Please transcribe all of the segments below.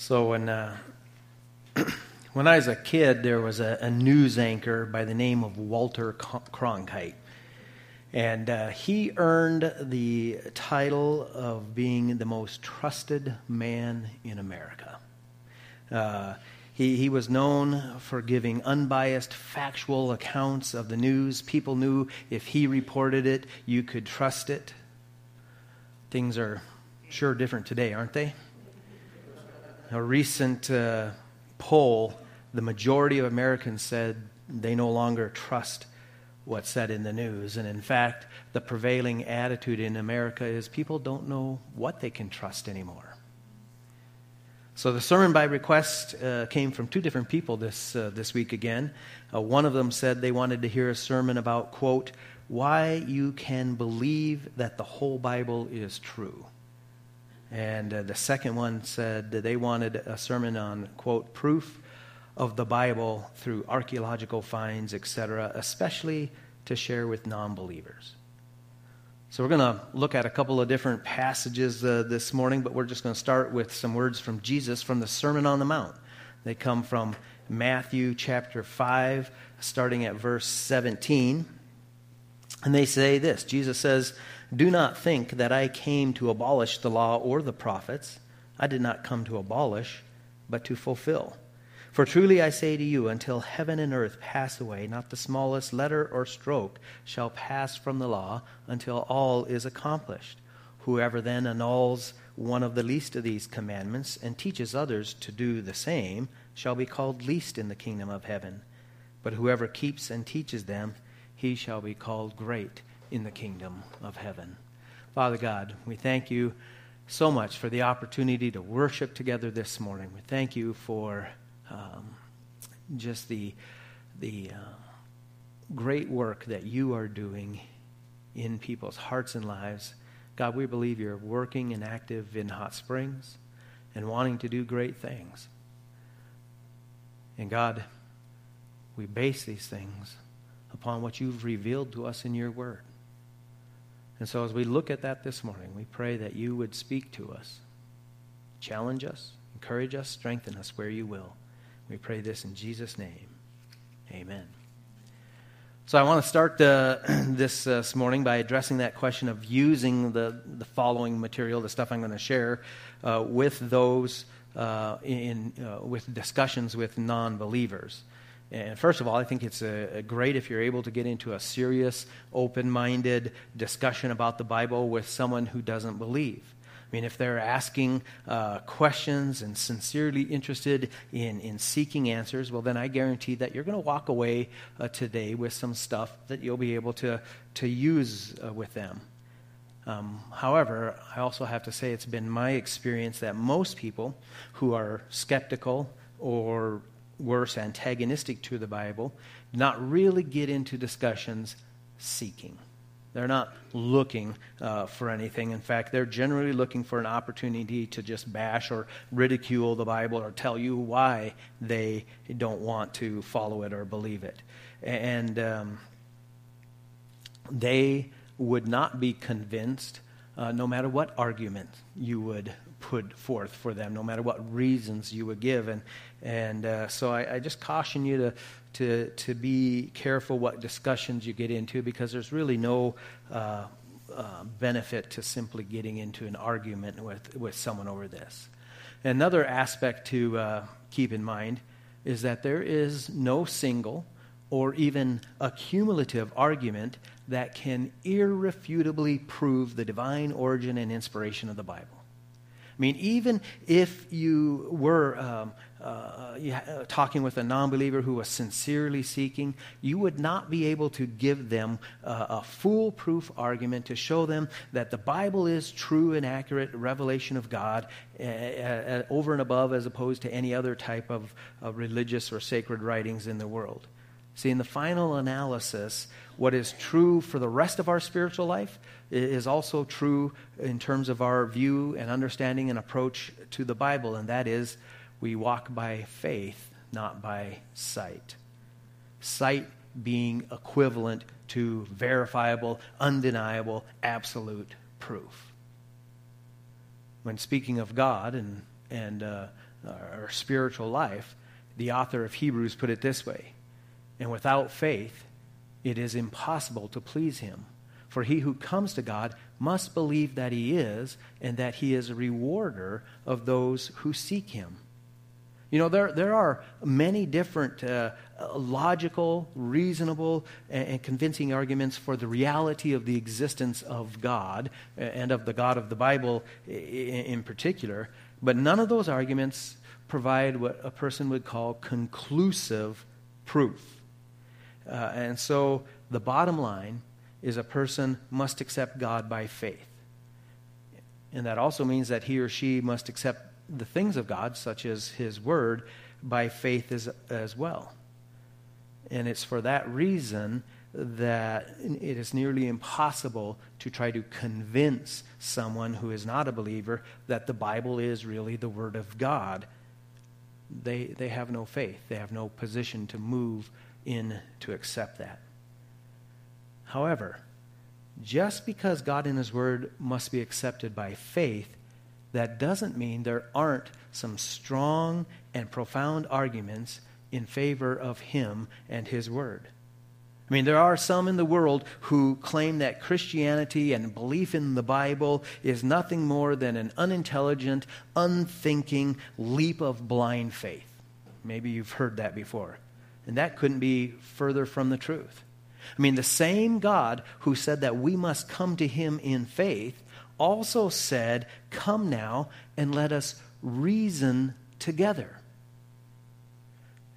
So when uh, when I was a kid, there was a, a, news anchor by the name of Walter Cronkite, and uh, he earned the title of being the most trusted man in America. Uh, he, he was known for giving unbiased, factual accounts of the news. People knew if he reported it, you could trust it. Things are sure different today, aren't they? A recent uh, poll, the majority of Americans said they no longer trust what's said in the news. And in fact, the prevailing attitude in America is people don't know what they can trust anymore. So the sermon by request uh, came from two different people this, uh, this week again. Uh, one of them said they wanted to hear a sermon about, quote, why you can believe that the whole Bible is true. And uh, the second one said that they wanted a sermon on, quote, proof of the Bible through archaeological finds, etc., especially to share with non believers. So, we're going to look at a couple of different passages uh, this morning, but we're just going to start with some words from Jesus from the Sermon on the Mount. They come from Matthew chapter 5, starting at verse 17. And they say this Jesus says, do not think that I came to abolish the law or the prophets. I did not come to abolish, but to fulfill. For truly I say to you, until heaven and earth pass away, not the smallest letter or stroke shall pass from the law until all is accomplished. Whoever then annuls one of the least of these commandments and teaches others to do the same shall be called least in the kingdom of heaven. But whoever keeps and teaches them, he shall be called great in the kingdom of heaven. Father God, we thank you so much for the opportunity to worship together this morning. We thank you for um, just the, the uh, great work that you are doing in people's hearts and lives. God, we believe you're working and active in Hot Springs and wanting to do great things. And God, we base these things upon what you've revealed to us in your word. And so, as we look at that this morning, we pray that you would speak to us, challenge us, encourage us, strengthen us where you will. We pray this in Jesus' name. Amen. So, I want to start uh, this, uh, this morning by addressing that question of using the, the following material, the stuff I'm going to share, uh, with those uh, in, uh, with discussions with non believers. And first of all, I think it's a, a great if you're able to get into a serious, open minded discussion about the Bible with someone who doesn't believe. I mean, if they're asking uh, questions and sincerely interested in, in seeking answers, well, then I guarantee that you're going to walk away uh, today with some stuff that you'll be able to, to use uh, with them. Um, however, I also have to say it's been my experience that most people who are skeptical or worse, antagonistic to the Bible, not really get into discussions seeking. They're not looking uh, for anything. In fact, they're generally looking for an opportunity to just bash or ridicule the Bible or tell you why they don't want to follow it or believe it. And um, they would not be convinced uh, no matter what argument you would put forth for them, no matter what reasons you would give. And, and uh, so I, I, just caution you to, to, to be careful what discussions you get into because there's really no uh, uh, benefit to simply getting into an argument with, with someone over this. Another aspect to uh, keep in mind is that there is no single or even a cumulative argument that can irrefutably prove the divine origin and inspiration of the Bible. I mean, even if you were um, uh, uh, talking with a non believer who was sincerely seeking, you would not be able to give them uh, a foolproof argument to show them that the Bible is true and accurate revelation of God over and above as opposed to any other type of religious or sacred writings in the world. See, in the final analysis, what is true for the rest of our spiritual life is also true in terms of our view and understanding and approach to the Bible, and that is we walk by faith, not by sight. Sight being equivalent to verifiable, undeniable, absolute proof. When speaking of God and, and uh, or spiritual life, the author of Hebrews put it this way And without faith, it is impossible to please him. For he who comes to God must believe that he is, and that he is a rewarder of those who seek him. You know, there, there are many different uh, logical, reasonable, and, and, convincing arguments for the reality of the existence of God and of the God of the Bible in, in particular, but none of those arguments provide what a person would call conclusive proof. Uh, and so the bottom line is a person must accept God by faith. And that also means that he or she must accept the things of God, such as His Word, by faith as, as well. And it's for that reason that it is nearly impossible to try to convince someone who is not a believer that the Bible is really the Word of God. They, they have no faith, they have no position to move in to accept that. However, just because God in His Word must be accepted by faith that doesn't mean there aren't some strong and profound arguments in favor of him and his word. I mean, there are some in the world who claim that Christianity and belief in the Bible is nothing more than an unintelligent, unthinking leap of blind faith. Maybe you've heard that before. And that couldn't be further from the truth. I mean, the same God who said that we must come to him in faith also said, Come now and let us reason together.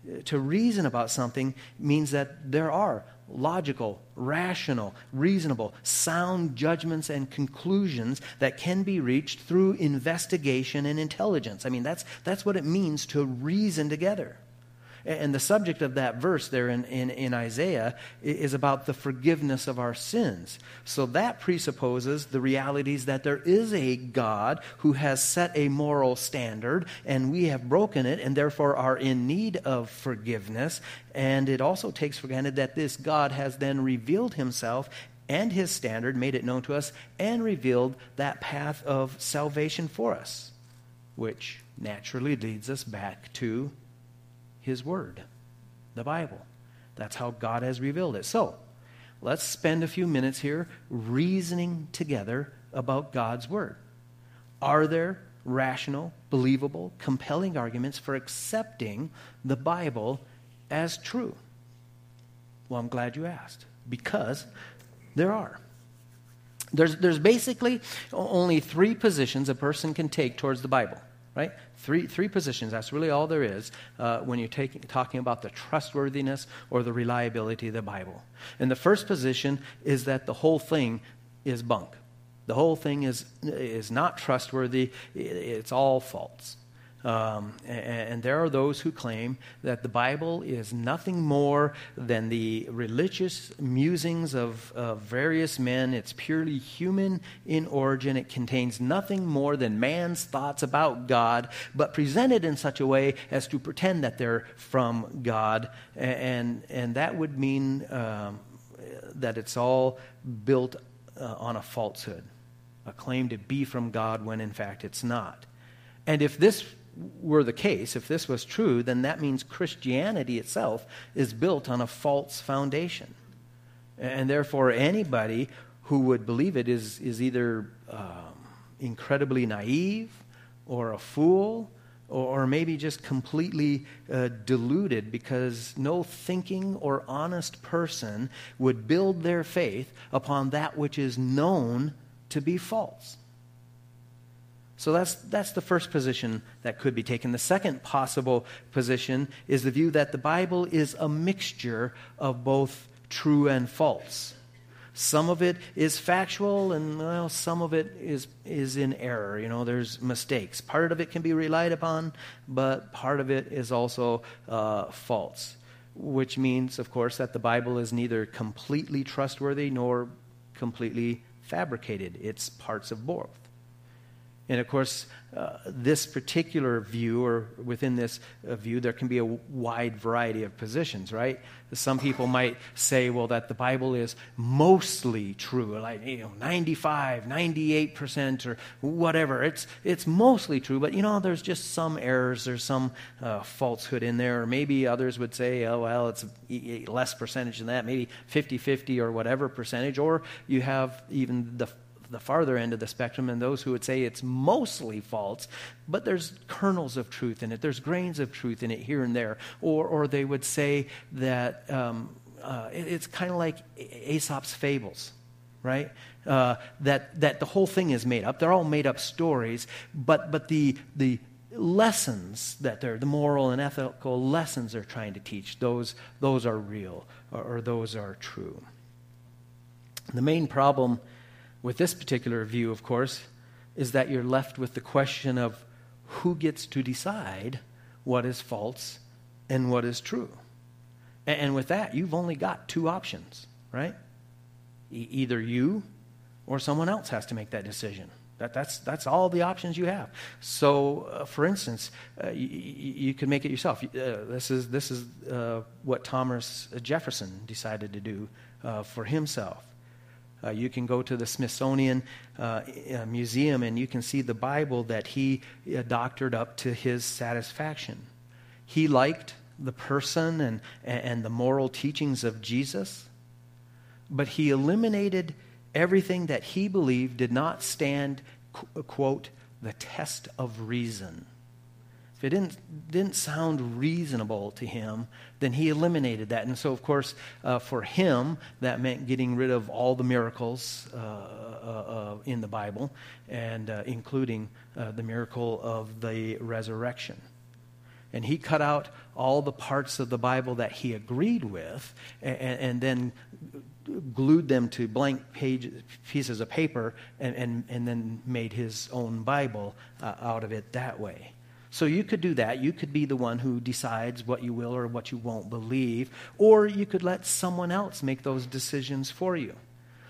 Uh, to reason about something means that there are logical, rational, reasonable, sound judgments and conclusions that can be reached through investigation and intelligence. I mean, that's, that's what it means to reason together. And the subject of that verse there in, in, in, Isaiah is about the forgiveness of our sins. So that presupposes the realities that there is a God who has set a moral standard, and we have broken it, and therefore are in need of forgiveness. And it also takes for granted that this God has then revealed himself and his standard, made it known to us, and revealed that path of salvation for us, which naturally leads us back to his Word, the Bible. That's how God has revealed it. So, let's spend a few minutes here reasoning together about God's Word. Are there rational, believable, compelling arguments for accepting the Bible as true? Well, I'm glad you asked, because there are. There's, there's basically only three positions a person can take towards the Bible, right? Three, three positions, that's really all there is uh, when you're taking, talking about the trustworthiness or the reliability of the Bible. And the first position is that the whole thing is bunk. The whole thing is, is not trustworthy, it's all false. Um, and, and, there are those who claim that the Bible is nothing more than the religious musings of, of various men. It's purely human in origin. It contains nothing more than man's thoughts about God, but presented in such a way as to pretend that they're from God. And, and that would mean um, that it's all built uh, on a falsehood, a claim to be from God when in fact it's not. And if this were the case, if this was true, then that means Christianity itself is built on a false foundation. And therefore, anybody who would believe it is, is either um, incredibly naive or a fool or, or maybe just completely uh, deluded because no thinking or honest person would build their faith upon that which is known to be false. So that's, that's the first position that could be taken. The second possible position is the view that the Bible is a mixture of both true and false. Some of it is factual, and well, some of it is, is in error. You know, there's mistakes. Part of it can be relied upon, but part of it is also uh, false, which means, of course, that the Bible is neither completely trustworthy nor completely fabricated. It's parts of both. And of course, uh, this particular view, or within this uh, view, there can be a wide variety of positions, right? Some people might say, well, that the Bible is mostly true, like, you know, 95, 98%, or whatever. It's, it's mostly true, but, you know, there's just some errors, there's some uh, falsehood in there. Or maybe others would say, oh, well, it's less percentage than that, maybe 50 50 or whatever percentage. Or you have even the the farther end of the spectrum and those who would say it's mostly false, but there's kernels of truth in it. There's grains of truth in it here and there. Or, or they would say that um, uh, it, it's kind of like Aesop's fables, right? Uh, that, that the whole thing is made up. They're all made up stories, but, but the, the lessons that they're, the moral and ethical lessons they're trying to teach, those, those are real or, or those are true. The main problem with this particular view, of course, is that you're left with the question of who gets to decide what is false and what is true. And, with that, you've only got two options, right? E- either you or someone else has to make that decision. That, that's, that's all the options you have. So, uh, for instance, uh, you, you can make it yourself. Uh, this is, this is uh, what Thomas Jefferson decided to do uh, for himself. Uh, you can go to the Smithsonian uh, uh, Museum and you can see the Bible that he uh, doctored up to his satisfaction. He liked the person and, and the moral teachings of Jesus, but he eliminated everything that he believed did not stand, quote, the test of reason. If it didn't, didn't sound reasonable to him, then he eliminated that. And so, of course, uh, for him, that meant getting rid of all the miracles uh, uh, uh in the Bible, and uh, including the miracle of the resurrection. And he cut out all the parts of the Bible that he agreed with, and, and then glued them to blank page, pieces of paper and, and, and then made his own Bible uh, out of it that way. So you could do that. You could be the one who decides what you will or what you won't believe, or you could let someone else make those decisions for you.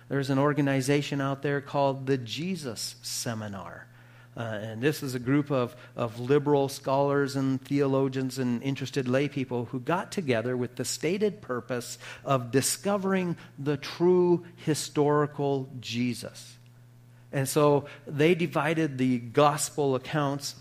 There's an organization out there called the Jesus Seminar. Uh, and this is a group of, of liberal scholars and theologians and interested lay people who got together with the stated purpose of discovering the true historical Jesus. And so they divided the gospel accounts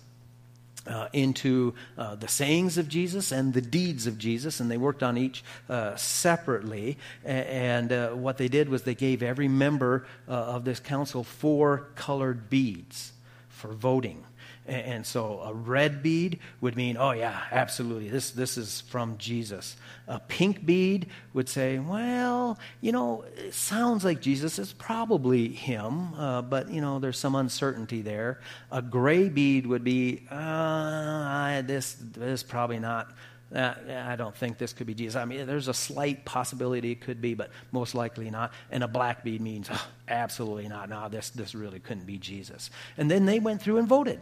uh, into uh, the sayings of Jesus and the deeds of Jesus, and they worked on each uh, separately. And uh, what they did was they gave every member uh, of this council four colored beads for voting. And so a red bead would mean, oh, yeah, absolutely, this, this is from Jesus. A pink bead would say, well, you know, it sounds like Jesus. It's probably him, uh, but, you know, there's some uncertainty there. A gray bead would be, uh, this, this is probably not. Uh, I don't think this could be Jesus. I mean, there's a slight possibility it could be, but most likely not. And a black bead means oh, absolutely not. No, this, this really couldn't be Jesus. And then they went through and voted.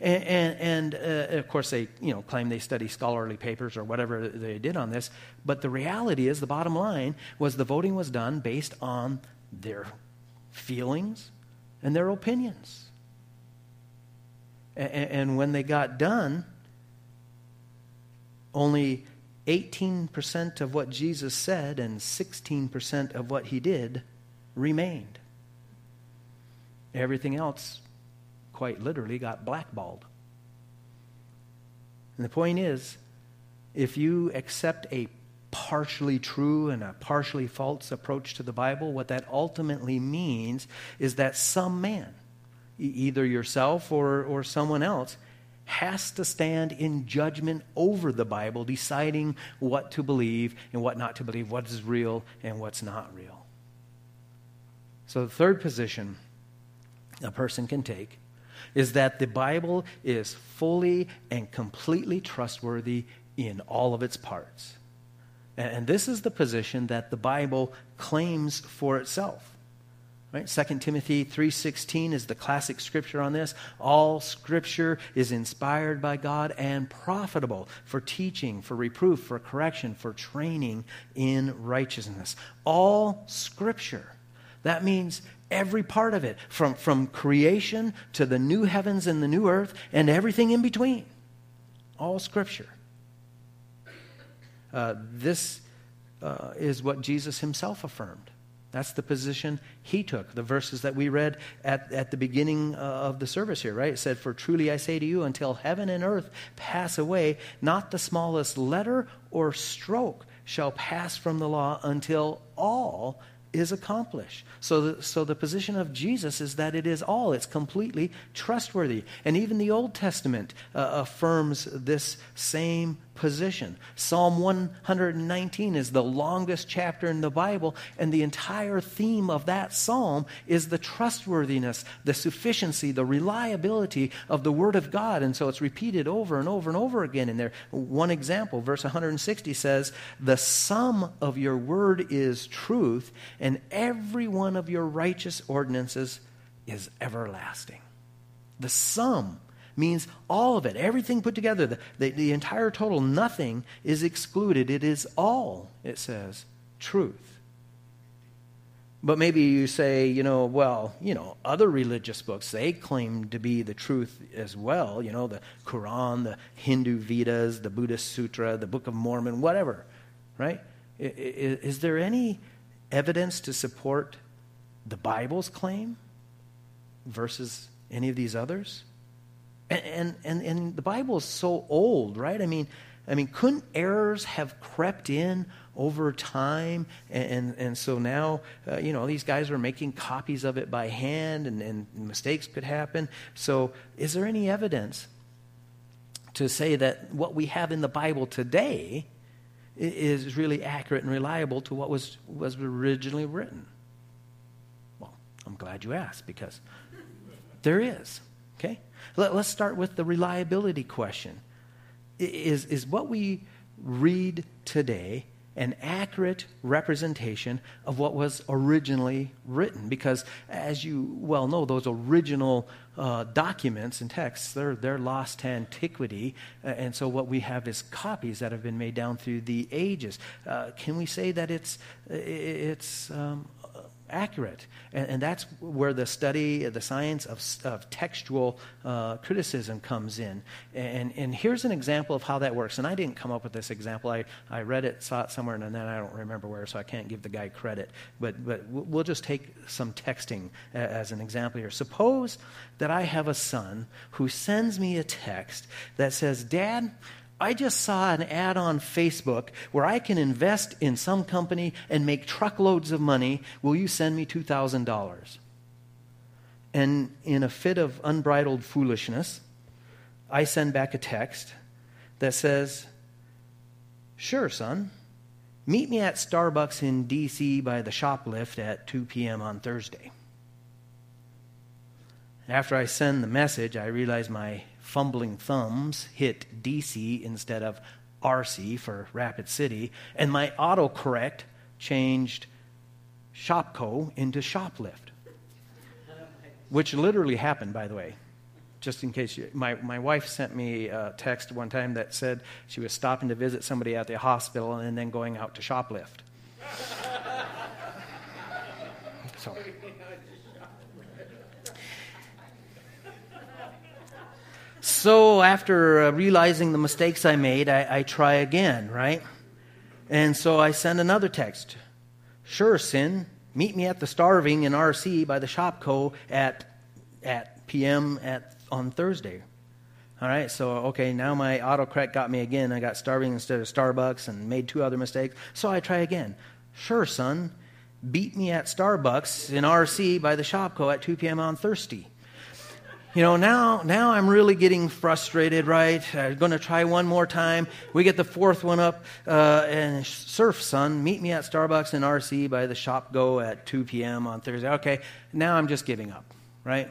And, and, uh, of course, they you know, claim they study scholarly papers or whatever they did on this. But the reality is, the bottom line was the voting was done based on their feelings and their opinions. And, and when they got done, only 18% of what Jesus said and 16% of what he did remained. Everything else quite literally got blackballed. And the point is, if you accept a partially true and a partially false approach to the Bible, what that ultimately means is that some man, either yourself or, or someone else, has to stand in judgment over the Bible, deciding what to believe and what not to believe, what is real and what's not real. So, the third position a person can take is that the Bible is fully and completely trustworthy in all of its parts. And this is the position that the Bible claims for itself. Right? 2 Timothy 3:16 is the classic scripture on this. All scripture is inspired by God and profitable for teaching, for reproof, for correction, for training in righteousness. All scripture. That means Every part of it, from, from creation to the new heavens and the new earth and everything in between. All Scripture. Uh, this uh, is what Jesus himself affirmed. That's the position he took. The verses that we read at, at the beginning uh, of the service here, right? It said, For truly I say to you, until heaven and earth pass away, not the smallest letter or stroke shall pass from the law until all is accomplished. So the, so the position of Jesus is that it is all, it's completely trustworthy. And even the Old Testament uh, affirms this same position. Psalm 119 is the longest chapter in the Bible, and the entire theme of that psalm is the trustworthiness, the sufficiency, the reliability of the Word of God. And so it's repeated over and over and over again in there. One example, verse 160 says, The sum of your word is truth, and every one of your righteous ordinances is everlasting. The sum means all of it, everything put together, the, the, the entire total, nothing is excluded. It is all, it says, truth. But maybe you say, you know, well, you know, other religious books, they claim to be the truth as well. You know, the Quran, the Hindu Vedas, the Buddhist Sutra, the Book of Mormon, whatever, right? Is, is there any evidence to support the Bible's claim versus any of these others? And, and, and the Bible is so old, right? I mean, I mean, couldn't errors have crept in over time? And, and, and so now, uh, you know, these guys are making copies of it by hand and, and mistakes could happen. So, is there any evidence to say that what we have in the Bible today is really accurate and reliable to what was, was originally written? Well, I'm glad you asked because there is, okay? Let, us start with the reliability question. Is, is what we read today an accurate representation of what was originally written? Because, as you well know, those original uh, documents and texts, they're, they're lost to antiquity. Uh, and so, what we have is copies that have been made down through the ages. Uh, can we say that it's, it's um, accurate. And, and, that's where the study, the science of, of textual uh, criticism comes in. And, and here's an example of how that works. And I didn't come up with this example. I, I read it, saw it somewhere, and then I don't remember where, so I can't give the guy credit. But, but we'll just take some texting as an example here. Suppose that I have a son who sends me a text that says, Dad, I just saw an ad on Facebook where I can invest in some company and make truckloads of money. Will you send me $2,000? And in a fit of unbridled foolishness, I send back a text that says, Sure, son. Meet me at Starbucks in D.C. by the shoplift at 2 p.m. on Thursday. After I send the message, I realize my fumbling thumbs hit DC instead of RC for Rapid City, and my autocorrect changed Shopko into shoplift, which literally happened, by the way. Just in case you, my, my wife sent me a text one time that said she was stopping to visit somebody at the hospital and then going out to shoplift. so. So after uh, realizing the mistakes I made, I, I try again, right? And so I send another text. Sure, sin. Meet me at the starving in RC by the Shopko at at PM at on Thursday. All right, so okay, now my autocorrect got me again. I got starving instead of Starbucks and made two other mistakes. So I try again. Sure, son. Beat me at Starbucks in RC by the Shopko at 2 p.m. on Thursday you know, now, now I'm really getting frustrated, right? I'm going to try one more time. We get the fourth one up, uh, and surf, son. Meet me at Starbucks in RC by the shop go at 2 p.m. on Thursday. Okay, now I'm just giving up, right?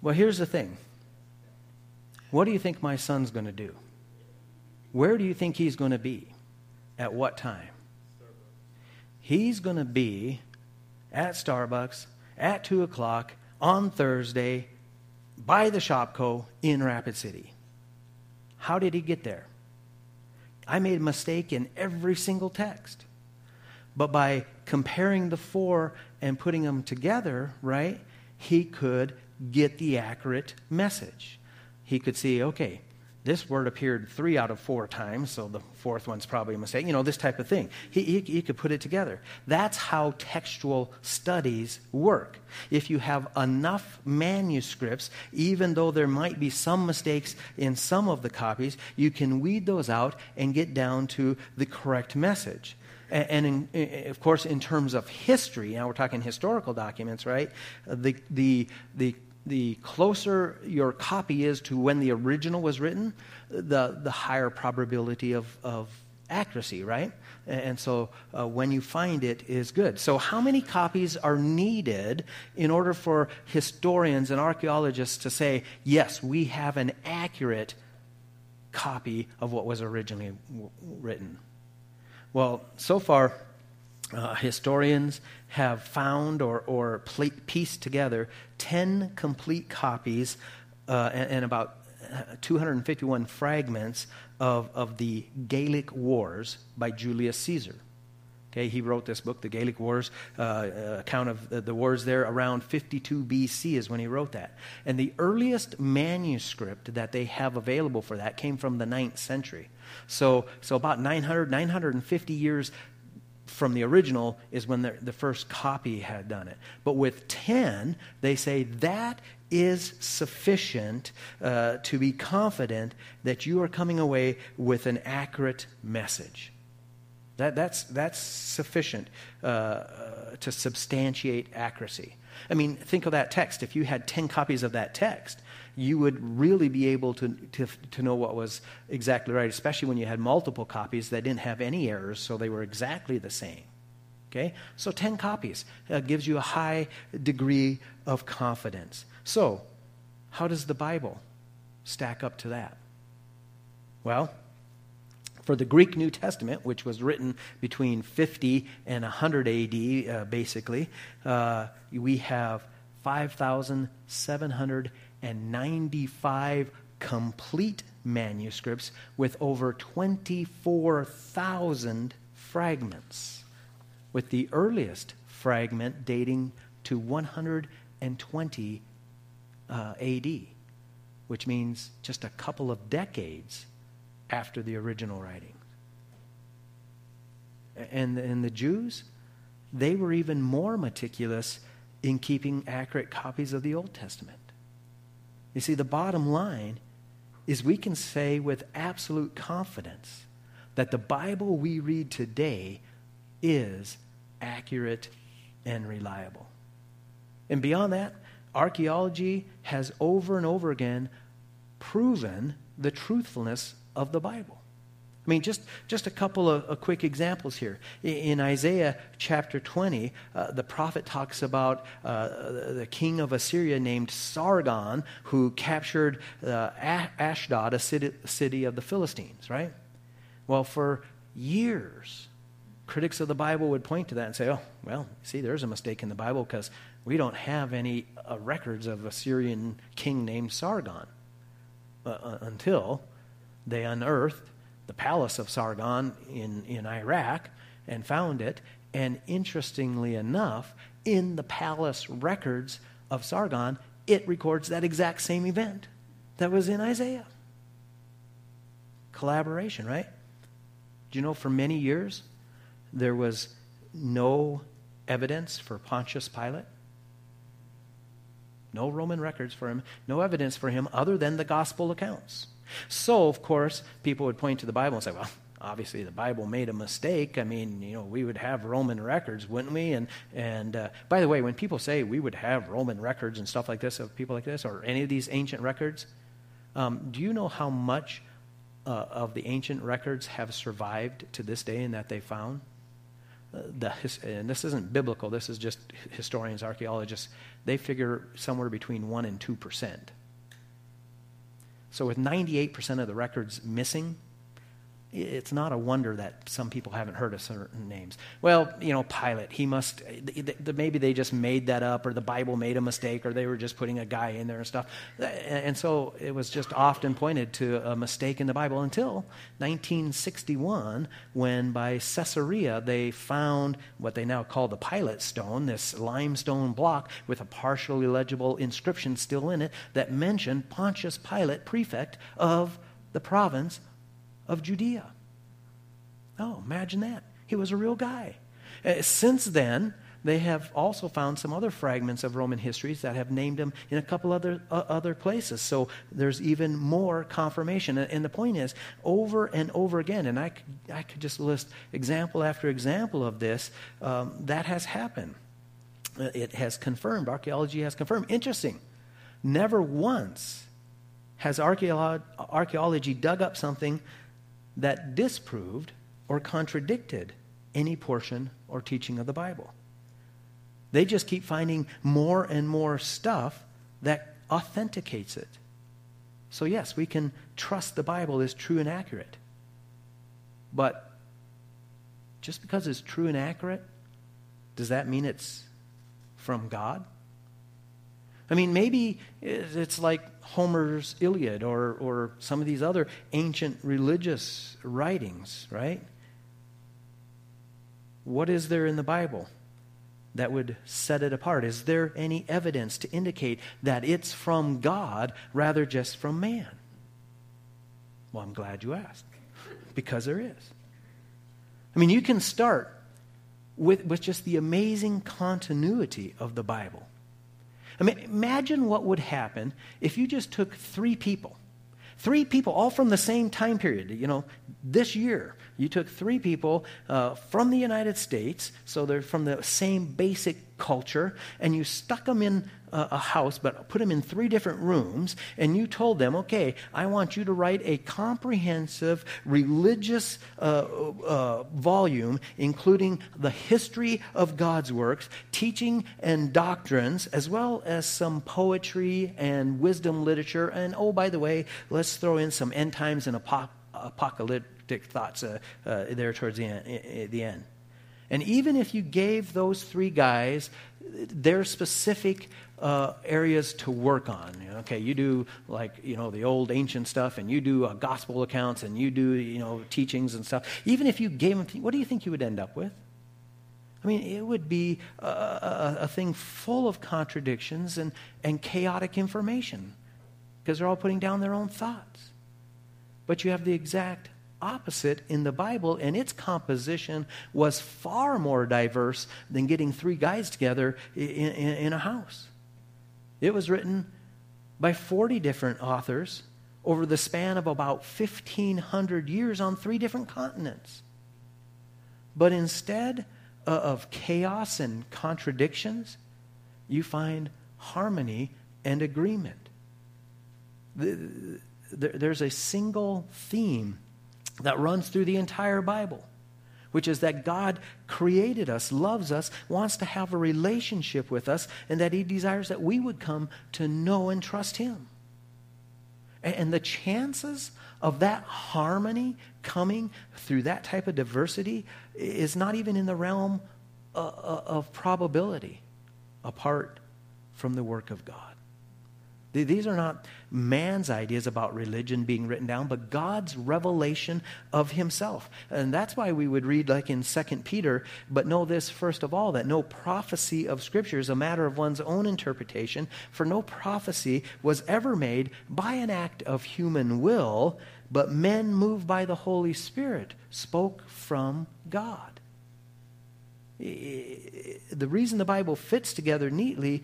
Well, here's the thing. What do you think my son's going to do? Where do you think he's going to be? At what time? He's going to be at Starbucks at 2 o'clock on Thursday by the Shopko in Rapid City. How did he get there? I made a mistake in every single text. But by comparing the four and putting them together, right, he could get the accurate message. He could see, okay, this word appeared three out of four times, so the fourth one's probably a mistake. You know, this type of thing. He, he, he, could put it together. That's how textual studies work. If you have enough manuscripts, even though there might be some mistakes in some of the copies, you can weed those out and get down to the correct message. And, in, of course, in terms of history, now we're talking historical documents, right? The, the, the the closer your copy is to when the original was written, the, the higher probability of, of accuracy, right? And so uh, when you find it is good. So, how many copies are needed in order for historians and archaeologists to say, yes, we have an accurate copy of what was originally w- written? Well, so far, uh, historians have found or, or pieced together 10 complete copies uh, and, and, about uh, 251 fragments of, of the Gallic Wars by Julius Caesar. Okay, he wrote this book, The Gallic Wars, uh, uh, account of the, the, wars there around 52 BC is when he wrote that. And the earliest manuscript that they have available for that came from the 9th century. So, so about 900, 950 years from the original is when the, the first copy had done it. But with 10, they say that is sufficient uh, to be confident that you are coming away with an accurate message. That, that's, that's sufficient uh, uh, to substantiate accuracy. I mean, think of that text. If you had 10 copies of that text, you would really be able to, to, to know what was exactly right, especially when you had multiple copies that didn't have any errors, so they were exactly the same. Okay? So 10 copies uh, gives you a high degree of confidence. So, how does the Bible stack up to that? Well, for the Greek New Testament, which was written between 50 and 100 AD, uh, basically, uh, we have 5,795 complete manuscripts with over 24,000 fragments, with the earliest fragment dating to 120 uh, AD, which means just a couple of decades after the original writings. And, and the Jews, they were even more meticulous in keeping accurate copies of the Old Testament. You see, the bottom line is we can say with absolute confidence that the Bible we read today is accurate and reliable. And beyond that, archaeology has over and over again proven the truthfulness of the Bible. I mean, just, just a couple of, quick examples here. In, in Isaiah chapter 20, uh, the prophet talks about uh, the king of Assyria named Sargon, who captured uh, Ashdod, a city, city of the Philistines, right? Well, for years, critics of the Bible would point to that and say, oh, well, see, there's a mistake in the Bible because we don't have any uh, records of Assyrian king named Sargon uh, uh, until they unearthed the palace of Sargon in, in Iraq and found it. And interestingly enough, in the palace records of Sargon, it records that exact same event that was in Isaiah. Collaboration, right? Do you know for many years there was no evidence for Pontius Pilate? No Roman records for him, no evidence for him other than the gospel accounts. So, of course, people would point to the Bible and say, well, obviously the Bible made a mistake. I mean, you know, we would have Roman records, wouldn't we? And and uh, by the way, when people say we would have Roman records and stuff like this of people like this, or any of these ancient records, um, do you know how much uh, of the ancient records have survived to this day and that they found? Uh, the, and this isn't biblical. This is just historians, archaeologists. They figure somewhere between one and two percent so, with 98% of the records missing, it's not a wonder that some people haven't heard of certain names. Well, you know, Pilate, he must, maybe they just made that up, or the Bible made a mistake, or they were just putting a guy in there and stuff. And so it was just often pointed to a mistake in the Bible until 1961, when by Caesarea they found what they now call the Pilate stone, this limestone block with a partially legible inscription still in it that mentioned Pontius Pilate, prefect of the province of Judea. Oh, imagine that. He was a real guy. Uh, since then, they have also found some other fragments of Roman histories that have named him in a couple other uh, other places. So there's even more confirmation. And, and, the point is, over and over again, and I could, I could just list example after example of this, um, that has happened. Uh, it has confirmed. Archaeology has confirmed. Interesting. Never once has archaeology dug up something that disproved or contradicted any portion or teaching of the Bible. They just keep finding more and more stuff that authenticates it. So, yes, we can trust the Bible is true and accurate. But just because it's true and accurate, does that mean it's from God? I mean, maybe it's like Homer's Iliad or, or some of these other ancient religious writings, right? What is there in the Bible that would set it apart? Is there any evidence to indicate that it's from God rather just from man? Well, I'm glad you asked, because there is. I mean, you can start with, with just the amazing continuity of the Bible. I mean, imagine what would happen if you just took three people, three people, all from the same time period, you know, this year. You took three people uh, from the United States, so they're from the same basic culture, and you stuck them in a house, but put them in three different rooms, and you told them, okay, I want you to write a comprehensive religious uh, uh, volume, including the history of God's works, teaching and doctrines, as well as some poetry and wisdom literature. And oh, by the way, let's throw in some end times and apocalyptic thoughts uh, uh there towards the end, the end. And even if you gave those three guys their specific uh, areas to work on. Okay, you do like you know the old ancient stuff, and you do uh, gospel accounts, and you do you know teachings and stuff. Even if you gave them, what do you think you would end up with? I mean, it would be a, a, a thing full of contradictions and, and chaotic information because they're all putting down their own thoughts. But you have the exact opposite in the Bible, and its composition was far more diverse than getting three guys together in, in, in a house. It was written by 40 different authors over the span of about 1,500 years on three different continents. But instead uh, of chaos and contradictions, you find harmony and agreement. There's a single theme that runs through the entire Bible which is that God created us, loves us, wants to have a relationship with us, and that He desires that we would come to know and trust Him. And the chances of that harmony coming through that type of diversity is not even in the realm uh, uh, of probability apart from the work of God. These are not man's ideas about religion being written down, but God's revelation of himself. And that's why we would read, like in 2 Peter, but know this first of all, that no prophecy of Scripture is a matter of one's own interpretation, for no prophecy was ever made by an act of human will, but men moved by the Holy Spirit spoke from God the reason the Bible fits together neatly,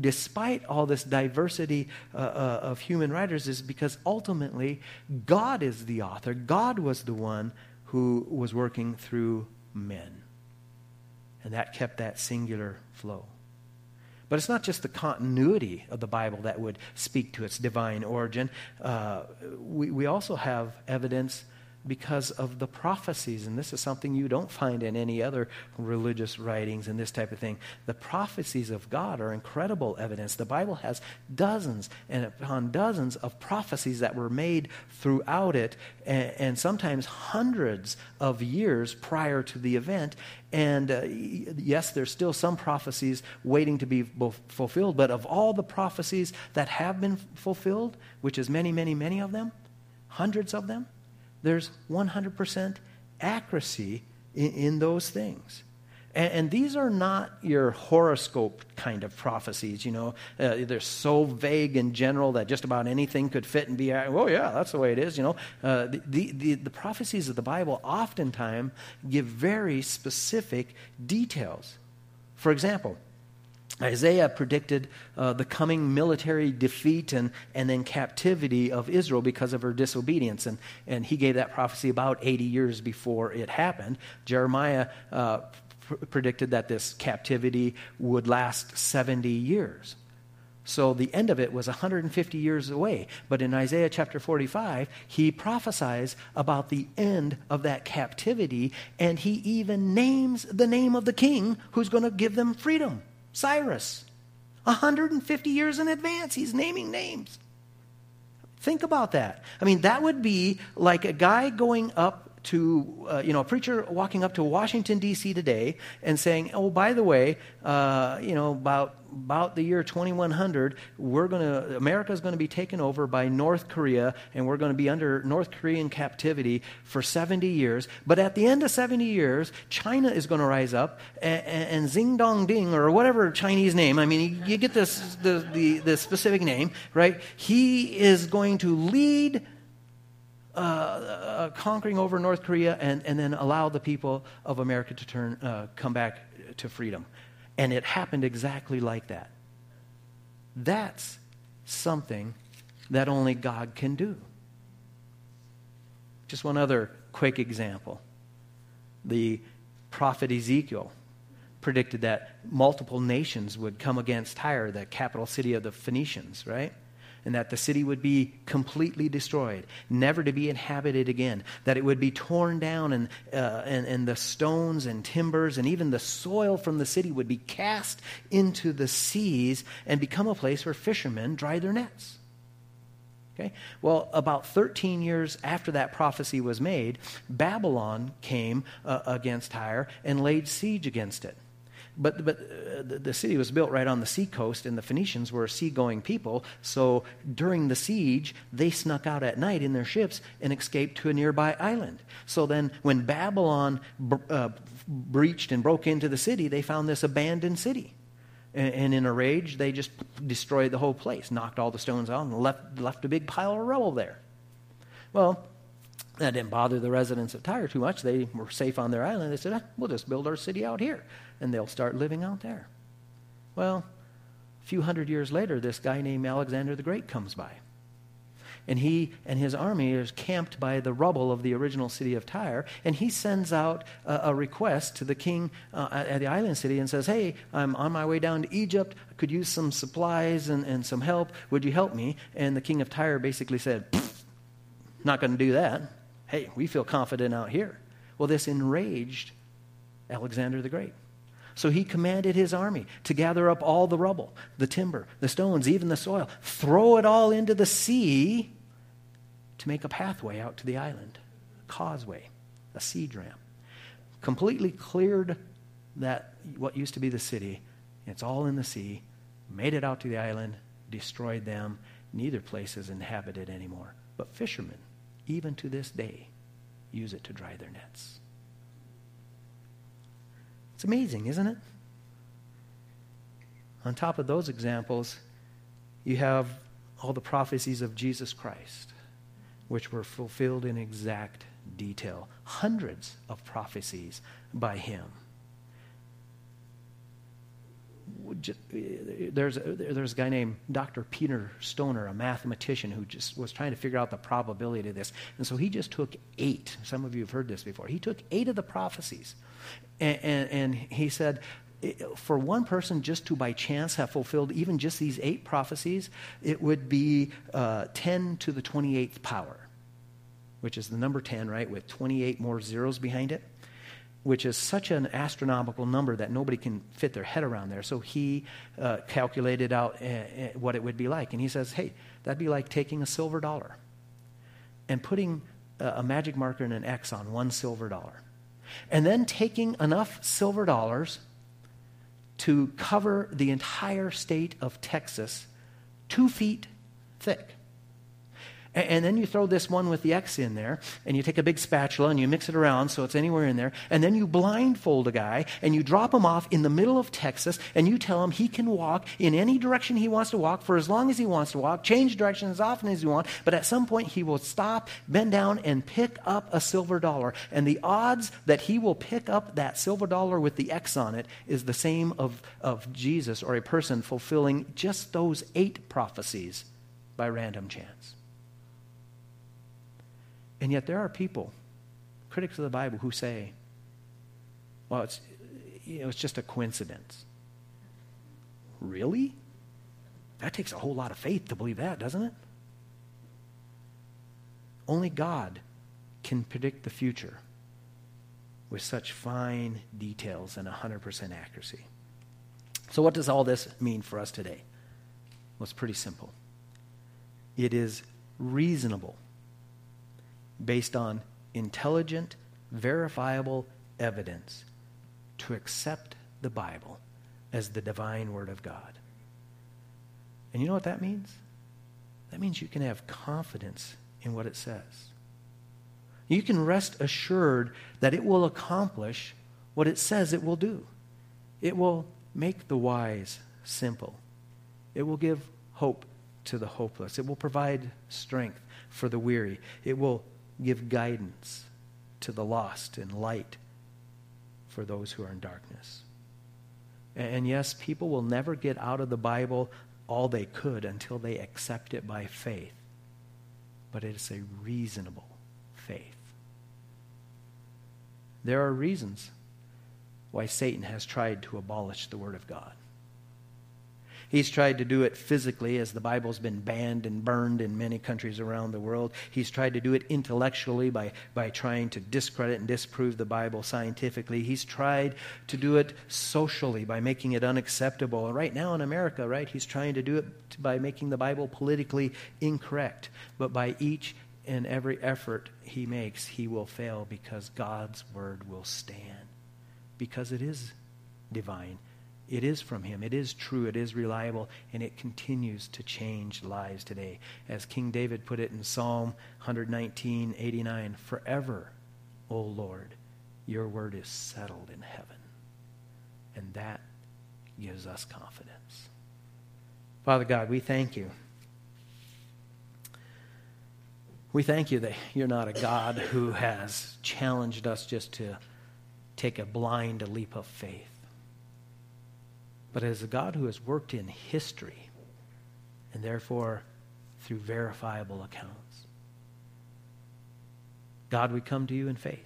despite all this diversity uh, uh, of human writers, is because ultimately God is the author. God was the one who was working through men. And that kept that singular flow. But it's not just the continuity of the Bible that would speak to its divine origin. Uh, we, we also have evidence because of the prophecies. And this is something you don't find in any other religious writings and this type of thing. The prophecies of God are incredible evidence. The Bible has dozens and upon dozens of prophecies that were made throughout it, and, and sometimes hundreds of years prior to the event. And uh, yes, there's still some prophecies waiting to be fulfilled, but of all the prophecies that have been fulfilled, which is many, many, many of them, hundreds of them, there's 100% accuracy in, in those things. And, and, these are not your horoscope kind of prophecies, you know. Uh, they're so vague and general that just about anything could fit and be, oh, yeah, that's the way it is, you know. Uh, the, the, the prophecies of the Bible oftentimes give very specific details. For example, Isaiah predicted uh, the coming military defeat and, and then captivity of Israel because of her disobedience. And, and he gave that prophecy about 80 years before it happened. Jeremiah uh, pr- predicted that this captivity would last 70 years. So the end of it was 150 years away. But in Isaiah chapter 45, he prophesies about the end of that captivity, and he even names the name of the king who's going to give them freedom. Cyrus. 150 years in advance, he's naming names. Think about that. I mean, that would be like a guy going up to, uh, you know, a preacher walking up to Washington, D.C. today and saying, oh, by the way, uh, you know, about, about the year 2100, we're going to, America is going to be taken over by North Korea and we're going to be under North Korean captivity for 70 years. But at the end of 70 years, China is going to rise up and, and, Xing Dong Ding or whatever Chinese name, I mean, you, you get this, the, the, the specific name, right? He is going to lead uh, uh, conquering over North Korea and, and then allow the people of America to turn, uh, come back to freedom. And it happened exactly like that. That's something that only God can do. Just one other quick example. The prophet Ezekiel predicted that multiple nations would come against Tyre, the capital city of the Phoenicians, right? And that the city would be completely destroyed, never to be inhabited again, that it would be torn down, and, uh, and, and the stones and timbers and even the soil from the city would be cast into the seas and become a place where fishermen dry their nets. Okay? Well, about 13 years after that prophecy was made, Babylon came uh, against Tyre and laid siege against it. But, but uh, the, the city was built right on the seacoast, and the Phoenicians were a seagoing people. So during the siege, they snuck out at night in their ships and escaped to a nearby island. So then, when Babylon uh, breached and broke into the city, they found this abandoned city. And, and in a rage, they just destroyed the whole place, knocked all the stones out, and left, left a big pile of rubble there. Well, that didn't bother the residents of Tyre too much. They were safe on their island. They said, ah, we'll just build our city out here, and they'll start living out there. Well, a few hundred years later, this guy named Alexander the Great comes by. And he and his army is camped by the rubble of the original city of Tyre. And he sends out a, a request to the king uh, at the island city and says, Hey, I'm on my way down to Egypt. I could use some supplies and, and some help. Would you help me? And the king of Tyre basically said, Not going to do that hey, we feel confident out here. Well, this enraged Alexander the Great. So he commanded his army to gather up all the rubble, the timber, the stones, even the soil, throw it all into the sea to make a pathway out to the island, a causeway, a siege ramp. Completely cleared that what used to be the city. It's all in the sea, made it out to the island, destroyed them. Neither place is inhabited anymore. But fishermen even to this day, use it to dry their nets. It's amazing, isn't it? On top of those examples, you have all the prophecies of Jesus Christ, which were fulfilled in exact detail. Hundreds of prophecies by him there's a, there's a guy named Dr. Peter Stoner, a mathematician, who just was trying to figure out the probability of this. And so he just took eight. Some of you have heard this before. He took eight of the prophecies, and, and, and he said, for one person just to by chance have fulfilled even just these eight prophecies, it would be uh, 10 to the 28th power. which is the number 10, right, with 28 more zeros behind it, which is such an astronomical number that nobody can fit their head around there. So he uh, calculated out uh, what it would be like. And he says, hey, that'd be like taking a silver dollar and putting a, a magic marker and an X on one silver dollar. And then taking enough silver dollars to cover the entire state of Texas two feet thick. And then you throw this one with the X in there, and you take a big spatula and you mix it around so it's anywhere in there. And then you blindfold a guy and you drop him off in the middle of Texas, and you tell him he can walk in any direction he wants to walk for as long as he wants to walk, change direction as often as he wants. But at some point, he will stop, bend down, and pick up a silver dollar. And the odds that he will pick up that silver dollar with the X on it is the same of, of Jesus or a person fulfilling just those eight prophecies by random chance. And yet there are people, critics of the Bible, who say, well, it's, you know, it's just a coincidence. Really? That takes a whole lot of faith to believe that, doesn't it? Only God can predict the future with such fine details and 100% accuracy. So, what does all this mean for us today? Well, it's pretty simple. It is reasonable based on intelligent, verifiable evidence to accept the Bible as the divine Word of God. And you know what that means? That means you can have confidence in what it says. You can rest assured that it will accomplish what it says it will do. It will make the wise simple. It will give hope to the hopeless. It will provide strength for the weary. It will give guidance to the lost and light for those who are in darkness. And yes, people will never get out of the Bible all they could until they accept it by faith. But it is a reasonable faith. There are reasons why Satan has tried to abolish the Word of God. He's tried to do it physically, as the Bible's been banned and burned in many countries around the world. He's tried to do it intellectually by, by trying to discredit and disprove the Bible scientifically. He's tried to do it socially by making it unacceptable. And right now in America, right, he's trying to do it by making the Bible politically incorrect. But by each and every effort he makes, he will fail because God's word will stand. Because it is divine it is from Him. It is true. It is reliable. And it continues to change lives today. As King David put it in Psalm 119, 89 Forever, O Lord, your word is settled in heaven. And that gives us confidence. Father God, we thank you. We thank you that you're not a God who has challenged us just to take a blind leap of faith but as a God who has worked in history and therefore through verifiable accounts. God, we come to you in faith.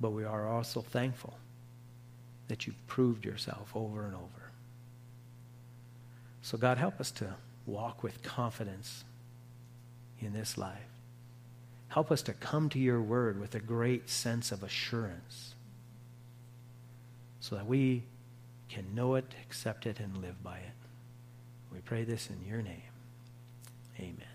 But we are also thankful that you've proved yourself over and over. So, God, help us to walk with confidence in this life. Help us to come to your word with a great sense of assurance so that we can know it, accept it, and live by it. We pray this in your name. Amen.